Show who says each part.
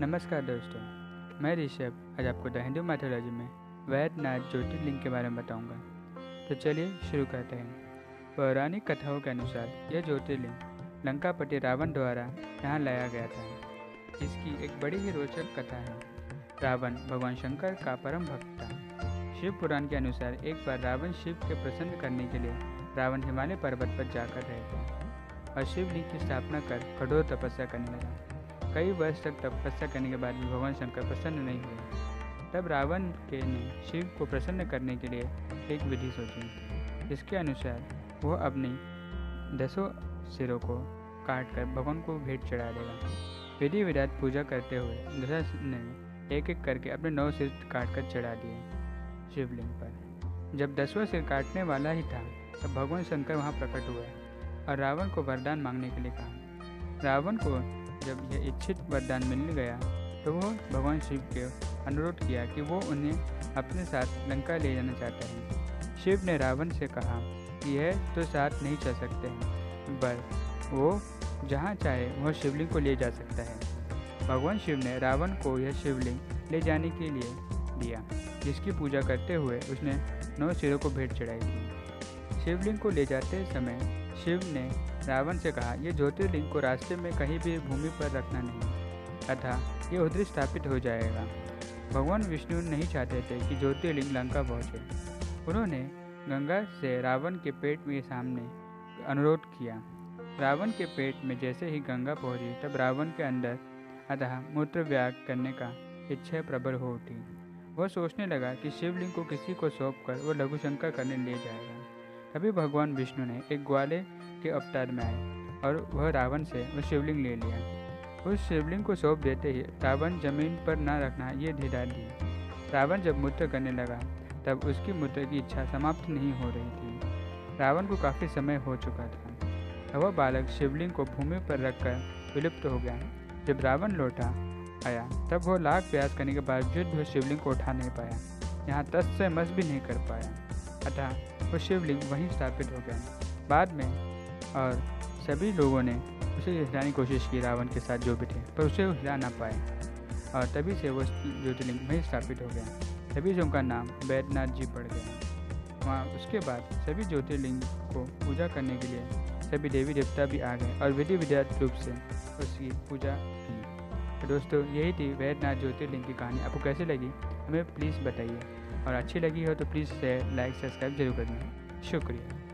Speaker 1: नमस्कार दोस्तों, मैं ऋषभ। आज आपको द हिंदू मैथोलॉजी में वैद्यनाथ ज्योतिर्लिंग के बारे में बताऊँगा। तो चलिए शुरू करते हैं। पौराणिक कथाओं के अनुसार यह ज्योतिर्लिंग लंकापति रावण द्वारा यहाँ लाया गया था। इसकी एक बड़ी ही रोचक कथा है। रावण भगवान शंकर का परम भक्त था। शिव पुराण के अनुसार एक बार रावण शिव के प्रसन्न करने के लिए रावण हिमालय पर्वत पर जाकर रहे थे और शिवलिंग की स्थापना कर कठोर तपस्या करने लगा। कई वर्ष तक तपस्या करने के बाद भी भगवान शंकर प्रसन्न नहीं हुए। तब रावण के ने शिव को प्रसन्न करने के लिए एक विधि सोची। जिसके अनुसार वह अपनी दसों सिरों को काट कर भगवान को भेंट चढ़ा देगा। विधि विधात पूजा करते हुए दशरथ ने एक एक करके अपने नौ सिर काट कर चढ़ा दिए शिवलिंग पर। जब दसवां सिर काटने वाला ही था, तब भगवान शंकर वहाँ प्रकट हुए और रावण को वरदान मांगने के लिए कहा। रावण को जब यह इच्छित वरदान मिल गया तो वो भगवान शिव के अनुरोध किया कि वो उन्हें अपने साथ लंका ले जाना चाहता है। शिव ने रावण से कहा कि यह तो साथ नहीं चल सकते हैं, पर वो जहाँ चाहे वह शिवलिंग को ले जा सकता है। भगवान शिव ने रावण को यह शिवलिंग ले जाने के लिए दिया, जिसकी पूजा करते हुए उसने नौ सिरों को भेंट चढ़ाई थी। शिवलिंग को ले जाते समय शिव ने रावण से कहा यह ज्योतिर्लिंग को रास्ते में कहीं भी भूमि पर रखना नहीं। अतः ये उधर स्थापित हो जाएगा। भगवान विष्णु नहीं चाहते थे कि ज्योतिर्लिंग लंका पहुँचे। उन्होंने गंगा से रावण के पेट में सामने अनुरोध किया। रावण के पेट में जैसे ही गंगा पहुँची, तब रावण के अंदर अतः मूत्र व्याग करने का इच्छा प्रबल हो उठी। वह सोचने लगा कि शिवलिंग को किसी को सौंप कर वो लघुशंकर करने ले जाएगा। तभी भगवान विष्णु ने एक ग्वाले के अवतार में आए और वह रावण से वह शिवलिंग ले लिया। उस शिवलिंग को सौंप देते ही रावण ज़मीन पर न रखना ये ढिला दी रावण जब मूत्र करने लगा, तब उसकी मूत्र की इच्छा समाप्त नहीं हो रही थी। रावण को काफ़ी समय हो चुका था। वह बालक शिवलिंग को भूमि पर रखकर विलुप्त हो गया। जब रावण लौटा आया, तब वह लाख प्रयास करने के बावजूद भी शिवलिंग को उठा नहीं पाया। यहाँ तस् से मस भी नहीं कर पाया। अतः वो शिवलिंग वहीं स्थापित हो गया। बाद में, और सभी लोगों ने उसे हिलाने की कोशिश की, रावण के साथ जो भी थे, पर उसे हिला ना पाए। और तभी से वो ज्योतिर्लिंग वहीं स्थापित हो गया। तभी से उनका नाम वैद्यनाथ जी पड़ गया। वहाँ उसके बाद सभी ज्योतिर्लिंग को पूजा करने के लिए सभी देवी देवता भी आ गए और विधि विद्यार्थ रूप से उसकी पूजा की। तो दोस्तों, यही थी वैद्यनाथ ज्योतिर्लिंग की कहानी। आपको कैसे लगी, हमें प्लीज़ बताइए। और अच्छी लगी हो तो प्लीज़ लाइक सब्सक्राइब ज़रूर करना। शुक्रिया।